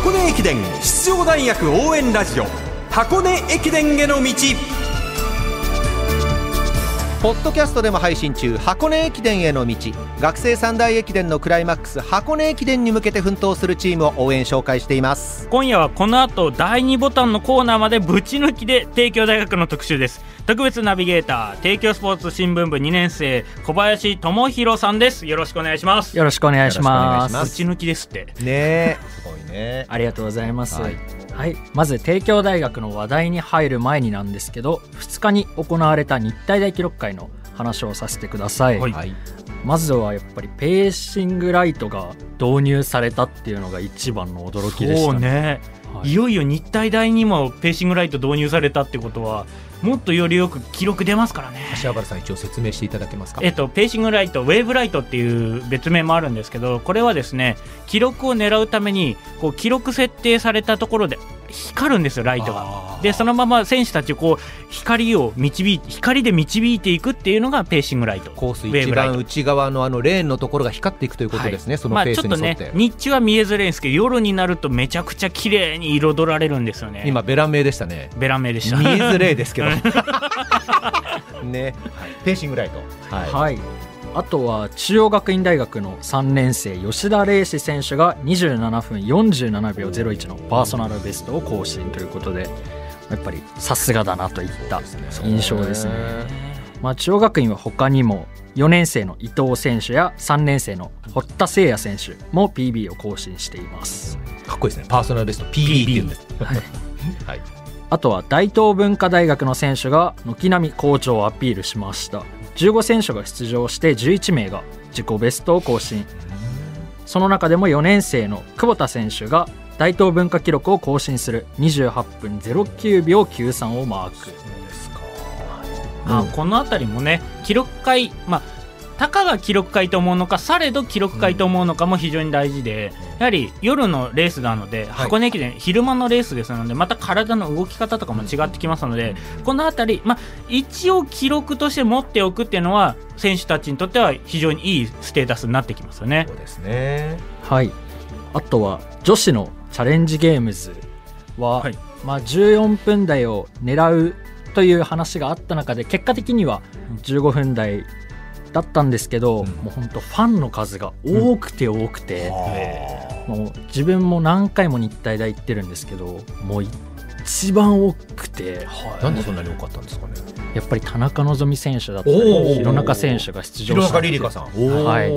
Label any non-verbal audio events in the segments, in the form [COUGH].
箱根駅伝出場大学応援ラジオ。箱根駅伝への道。ポッドキャストでも配信中箱根駅伝への道。学生三大駅伝のクライマックス箱根駅伝に向けて奮闘するチームを応援紹介しています。今夜はこの後第2ボタンのコーナーまでぶち抜きで帝京大学の特集です特別ナビゲーター帝京スポーツ新聞部2年生小林智弘さんです。よろしくお願いします。よろしくお願いします。ぶち抜きです。ってねえすごいね。ありがとうございます、はい。はい、まず帝京大学の話題に入る前になんですけど2日に行われた日体大記録会の話をさせてください、はい。はい。まずはやっぱりペーシングライトが導入されたっていうのが一番の驚きでしたそうね、はい。い、よいよ日体大にもペーシングライト導入されたってことはもっとよりよく記録出ますからね。橋原さん一応説明していただけますか？えっと、ペーシングライト、ウェーブライトっていう別名もあるんですけど、これはですね、記録を狙うために、こう記録設定されたところで光るんですよ、ライトが。で、そのまま選手たちをこう光を導いて、光で導いていくっていうのがペーシングライト。コース一番内側のあのレーンのところが光っていくということですね、そのまあ、ペーちょっとね日中は見えづらいんですけど、夜になるとめちゃくちゃ綺麗に彩られるんですよね。今ベラン名でしたね。ベラン名でした。見えづれいですけど。[LAUGHS] ね、はい、ペーシングライト。はい、はいあとは中央学院大学の3年生吉田礼志選手が27分47秒01のパーソナルベストを更新ということでやっぱりさすがだなといった印象ですね。まあ、中央学院は他にも4年生の伊藤選手や3年生の堀田誠也選手も PB を更新しています。かっこいいですね。パーソナルベスト PB っていうんで。すはい。[LAUGHS] はい。あとは大東文化大学の選手が軒並み好調をアピールしました15選手が出場して11名が自己ベストを更新。その中でも4年生の久保田選手が大東文化記録を更新する。28分09秒93をマーク、この辺りもね記録会まあたかが記録会と思うのかされど記録会と思うのかも非常に大事で、やはり夜のレースなので、箱根駅伝昼間のレースですのでまた体の動き方とかも違ってきますので、この辺り、まあ、一応記録として持っておくっていうのは選手たちにとっては非常にいいステータスになってきますよね。そう。ですね。はい。あとは女子のチャレンジゲームズは、はい。まあ、14分台を狙うという話があった中で結果的には15分台だったんですけど、うん。もう本当ファンの数が多くて多くて、もう自分も何回も日体大行ってるんですけどもう一番多くて、なんでそんなに多かったんですかね。やっぱり田中希実選手だったり弘中選手が出場した弘中リリカさん。はい。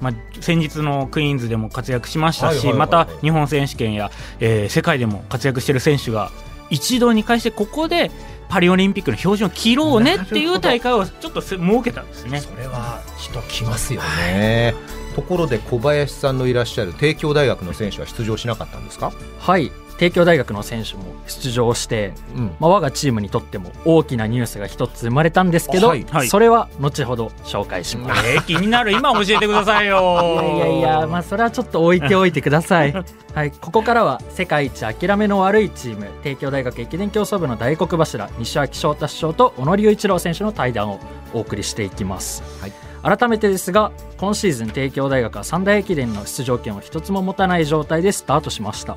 まあ、先日のクイーンズでも活躍しましたし、はいはいはいまた日本選手権や、えー世界でも活躍している選手が一堂に会してここでパリオリンピックの標準を切ろうねっていう大会をちょっとせ設けたんですね。それは人来ますよね。ところで小林さんのいらっしゃる帝京大学の選手は出場しなかったんですか、はい帝京大学の選手も出場して、うんまあ、我がチームにとっても大きなニュースが一つ生まれたんですけど、はいはいそれは後ほど紹介します。えー気になる今教えてくださいよいやいやまあ、それはちょっと置いておいてください。[LAUGHS] はい、ここからは世界一諦めの悪いチーム、帝京大学駅伝競争部の大黒柱、西脇翔太師匠と小野隆一郎選手の対談をお送りしていきます。はい改めてですが、今シーズン帝京大学は三大駅伝の出場権を一つも持たない状態でスタートしました。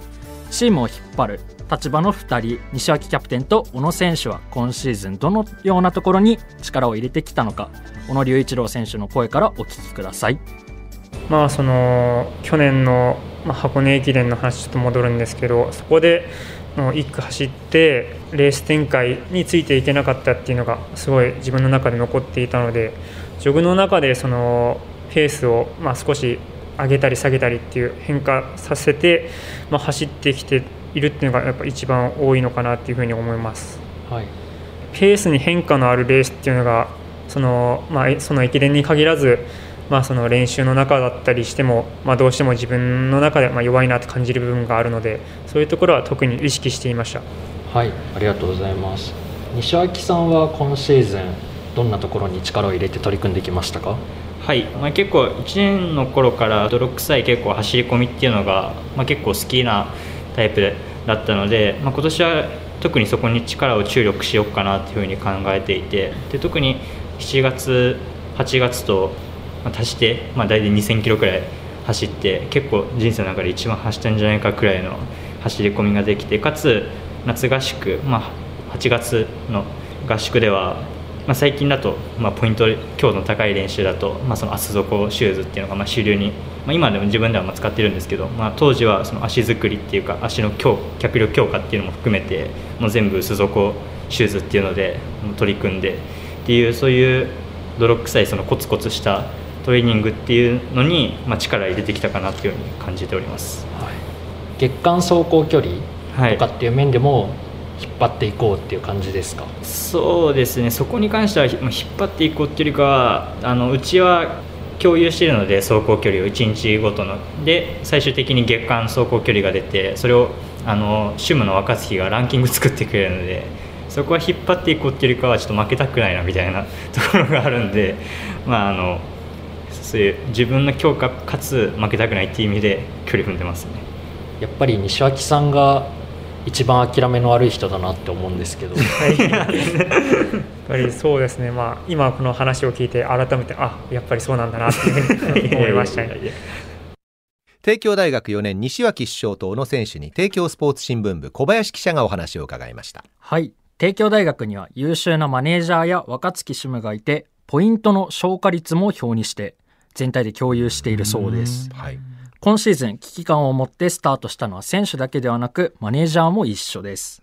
チームを引っ張る立場の2人西脇キャプテンと小野選手は今シーズンどのようなところに力を入れてきたのか小野隆一郎選手の声からお聞きください。まあその去年の、箱根駅伝の話ちょっと戻るんですけどそこで1区走ってレース展開についていけなかったっていうのがすごい自分の中で残っていたのでジョグの中でそのペースをまあ少し上げたり下げたりっていう変化させて、まあ、走ってきているっていうのがやっぱ一番多いのかなっていうふうに思います。はいペースに変化のあるレースっていうのがその,、まあえ、その駅伝に限らず、まあ、その練習の中だったりしても、まあ、どうしても自分の中でまあ弱いなと感じる部分があるのでそういうところは特に意識していました。はい、ありがとうございます。西脇さんは今シーズンどんなところに力を入れて取り組んできましたか？はい、まあ、結構1年の頃から泥臭い結構走り込みっていうのが、まあ、結構好きなタイプだったので、まあ、今年は特にそこに力を注力しようかなというふうに考えていてで特に7月8月と足して、まあ、大体2000キロくらい走って結構人生の中で一番走ったんじゃないかくらいの走り込みができてかつ夏合宿、まあ、8月の合宿では、まあ、最近だと、まあ、ポイント強度の高い練習だと、まあ、その厚底シューズっていうのがまあ主流に、まあ、今でも自分ではまあ使ってるんですけど、まあ、当時はその足作りっていうか足の強脚力強化っていうのも含めてもう全部薄底シューズっていうので取り組んでっていうそういう泥臭いそのコツコツしたトレーニングっていうのに、まあ、力入れてきたかなっていうふうに感じております、はい、月間走行距離とかっていう面でも、引っ張っていこうっていう感じですか？そうですね。そこに関しては引っ張っていこうっていうよりかはあのうちは共有しているので走行距離を1日ごとの。で最終的に月間走行距離が出てそれをあの主務の若月がランキング作ってくれるのでそこは引っ張っていこうっていうよりかはちょっと負けたくないなみたいなところがあるんでまああのそういう自分の強化かつ負けたくないっていう意味で距離踏んでますね。やっぱり西脇さんが一番諦めの悪い人だなって思うんですけど。やっぱりそうですね、まあ、今この話を聞いて改めてあやっぱりそうなんだなっていうふうに思いましたね。帝京大学4年西脇首相と小野選手に帝京スポーツ新聞部小林記者がお話を伺いました。はい。帝京大学には優秀なマネージャーや若槻主務がいてポイントの消化率も表にして全体で共有しているそうです、はい、今シーズン危機感を持ってスタートしたのは選手だけではなくマネージャーも一緒です、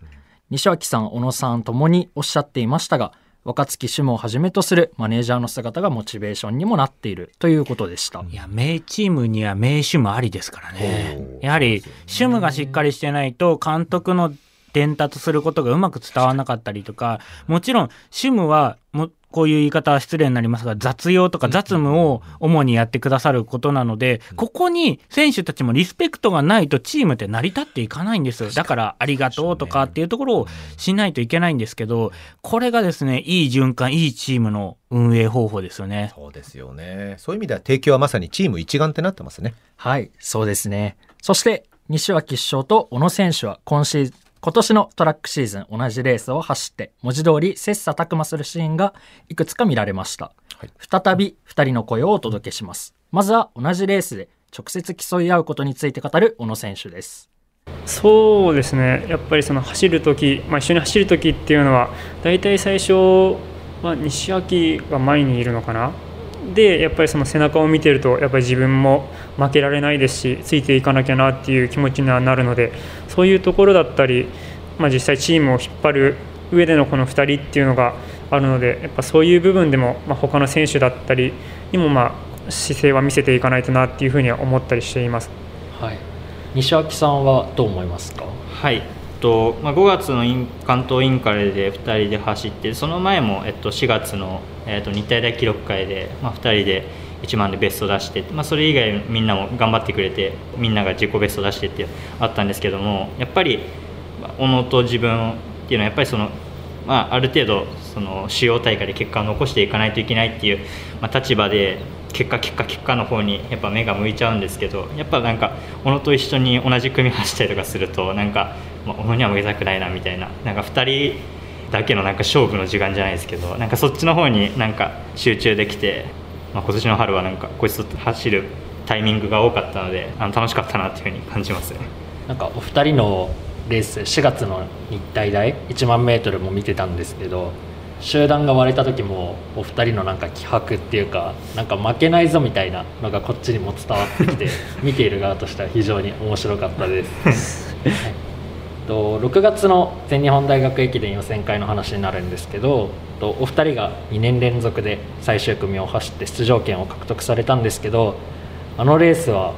西脇さん小野さんともにおっしゃっていましたが若槻主務をはじめとするマネージャーの姿がモチベーションにもなっているということでした。いや名チームには名主務ありですからね。やはり主務がしっかりしてないと監督の伝達することがうまく伝わらなかったりとかもちろん主務はもこういう言い方は失礼になりますが、雑用とか雑務を主にやってくださることなので、ここに選手たちもリスペクトがないとチームって成り立っていかないんですよ。だからありがとうとかっていうところをしないといけないんですけど、これがですね、いい循環、いいチームの運営方法ですよね。そうですよね。そういう意味では提供はまさにチーム一丸ってなってますね。はい、そうですね。そして、西脇首相と小野選手は今シーズン、今年のトラックシーズン同じレースを走って文字通り切磋琢磨するシーンがいくつか見られました、はい、再び2人の声をお届けします。まずは同じレースで直接競い合うことについて語る小野選手です。そうですね。やっぱりその走る時、まあ、一緒に走る時っていうのは大体最初は西脇が前にいるのかなでやっぱりその背中を見てるとやっぱり自分も負けられないですしついていかなきゃなっていう気持ちにはなるのでそういうところだったり、まあ、実際チームを引っ張る上でのこの2人っていうのがあるのでやっぱそういう部分でも、まあ、他の選手だったりにもまあ姿勢は見せていかないとなっていうふうには思ったりしています。はい、西脇さんはどう思いますか？はいとまあ、5月の関東インカレで2人で走ってその前も、えっと、4月の、えっと、日体大記録会で、まあ、2人で1番でベスト出して、まあ、それ以外みんなも頑張ってくれてみんなが自己ベスト出してってあったんですけどもやっぱり小野と自分っていうのはやっぱりその、まあ、ある程度その主要大会で結果を残していかないといけないっていう、まあ、立場で結果結果結果の方にやっぱ目が向いちゃうんですけどやっぱなんか小野と一緒に同じ組走ったりとかするとなんかまあ、小野には負けたくないなみたいななんか2人だけのなんか勝負の時間じゃないですけどなんかそっちの方になんか集中できて、まあ、今年の春はなんかこいつと走るタイミングが多かったのであの楽しかったなっていうふうに感じますねなんかお二人のレース4月の日体大1万メートルも見てたんですけど集団が割れた時もお二人のなんか気迫っていうかなんか負けないぞみたいなのがこっちにも伝わってきて [LAUGHS] 見ている側としては非常に面白かったです。[LAUGHS] はいと6月の全日本大学駅伝予選会の話になるんですけどとお二人が2年連続で最終組を走って出場権を獲得されたんですけどあのレースは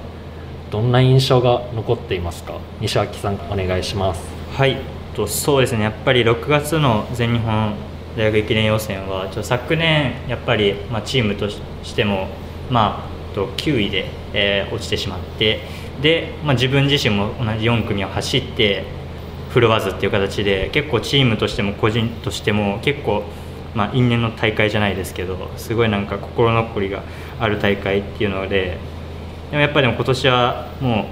どんな印象が残っていますか？西脇さんお願いします。はい。とそうですね。やっぱり6月の全日本大学駅伝予選はちょ昨年やっぱり、まあ、チームとしても、まあ、と9位で、えー、落ちてしまってで、まあ、自分自身も同じ4組を走って振るわずっていう形で結構チームとしても個人としても結構、まあ、因縁の大会じゃないですけどすごいなんか心残りがある大会っていうのででもやっぱり今年はも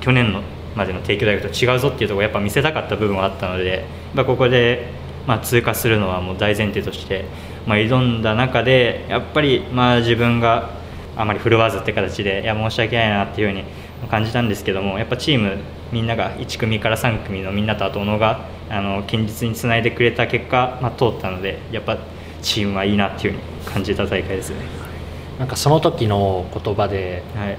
う去年のまでの帝京大学と違うぞっていうところをやっぱ見せたかった部分はあったので、まあ、ここで、まあ、通過するのはもう大前提として、まあ、挑んだ中でやっぱりまあ自分があまり振るわずって形でいや申し訳ないなっていうふうに感じたんですけどもやっぱチームみんなが1組から3組のみんなとあと小野があの堅実につないでくれた結果、まあ、通ったのでやっぱチームはいいなっていうふうに感じた大会ですね。なんかその時の言葉ではい。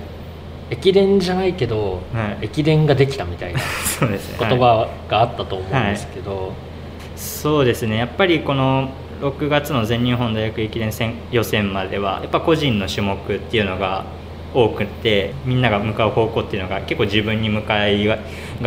駅伝じゃないけど、はい。駅伝ができたみたいな [LAUGHS] そうですね。言はい葉があったと思うんですけど、そうですね。やっぱりこの6月の全日本大学駅伝戦予選まではやっぱ個人の種目っていうのが多くてみんなが向かう方向っていうのが結構自分に向かいが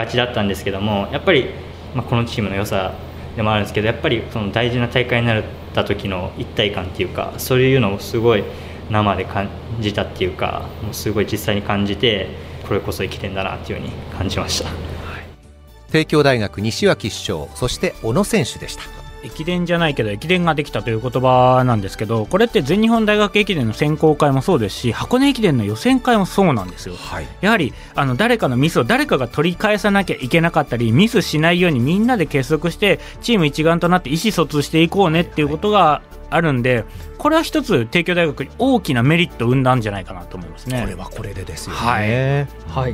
ちだったんですけどもやっぱり、ま、このチームの良さでもあるんですけどやっぱりその大事な大会になった時の一体感っていうかそういうのをすごい生で感じたっていうかもうすごい実際に感じてこれこそ駅伝だなっていうふうに感じました。帝京大学西脇主将そして小野選手でした駅伝じゃないけど駅伝ができたという言葉なんですけどこれって全日本大学駅伝の選考会もそうですし箱根駅伝の予選会もそうなんですよ。はい。やはりあの誰かのミスを誰かが取り返さなきゃいけなかったりミスしないようにみんなで結束してチーム一丸となって意思疎通していこうねっていうことがあるんでこれは一つ帝京大学に大きなメリットを生んだんじゃないかなと思いますね。これはこれでですよね、はい。はい。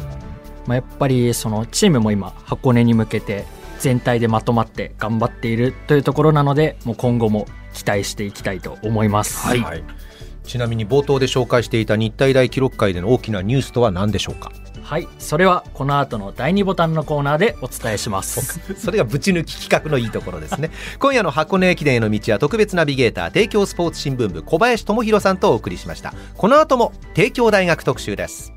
まあ、やっぱりそのチームも今箱根に向けて全体でまとまって頑張っているというところなのでもう今後も期待していきたいと思います。はい。ちなみに冒頭で紹介していた日体大記録会での大きなニュースとは何でしょうか？はい、それはこの後の第2ボタンのコーナーでお伝えします。[LAUGHS] それがぶち抜き企画のいいところですね。[LAUGHS] 今夜の箱根駅伝への道は特別ナビゲーター帝京スポーツ新聞部小林智弘さんとお送りしました。この後も帝京大学特集です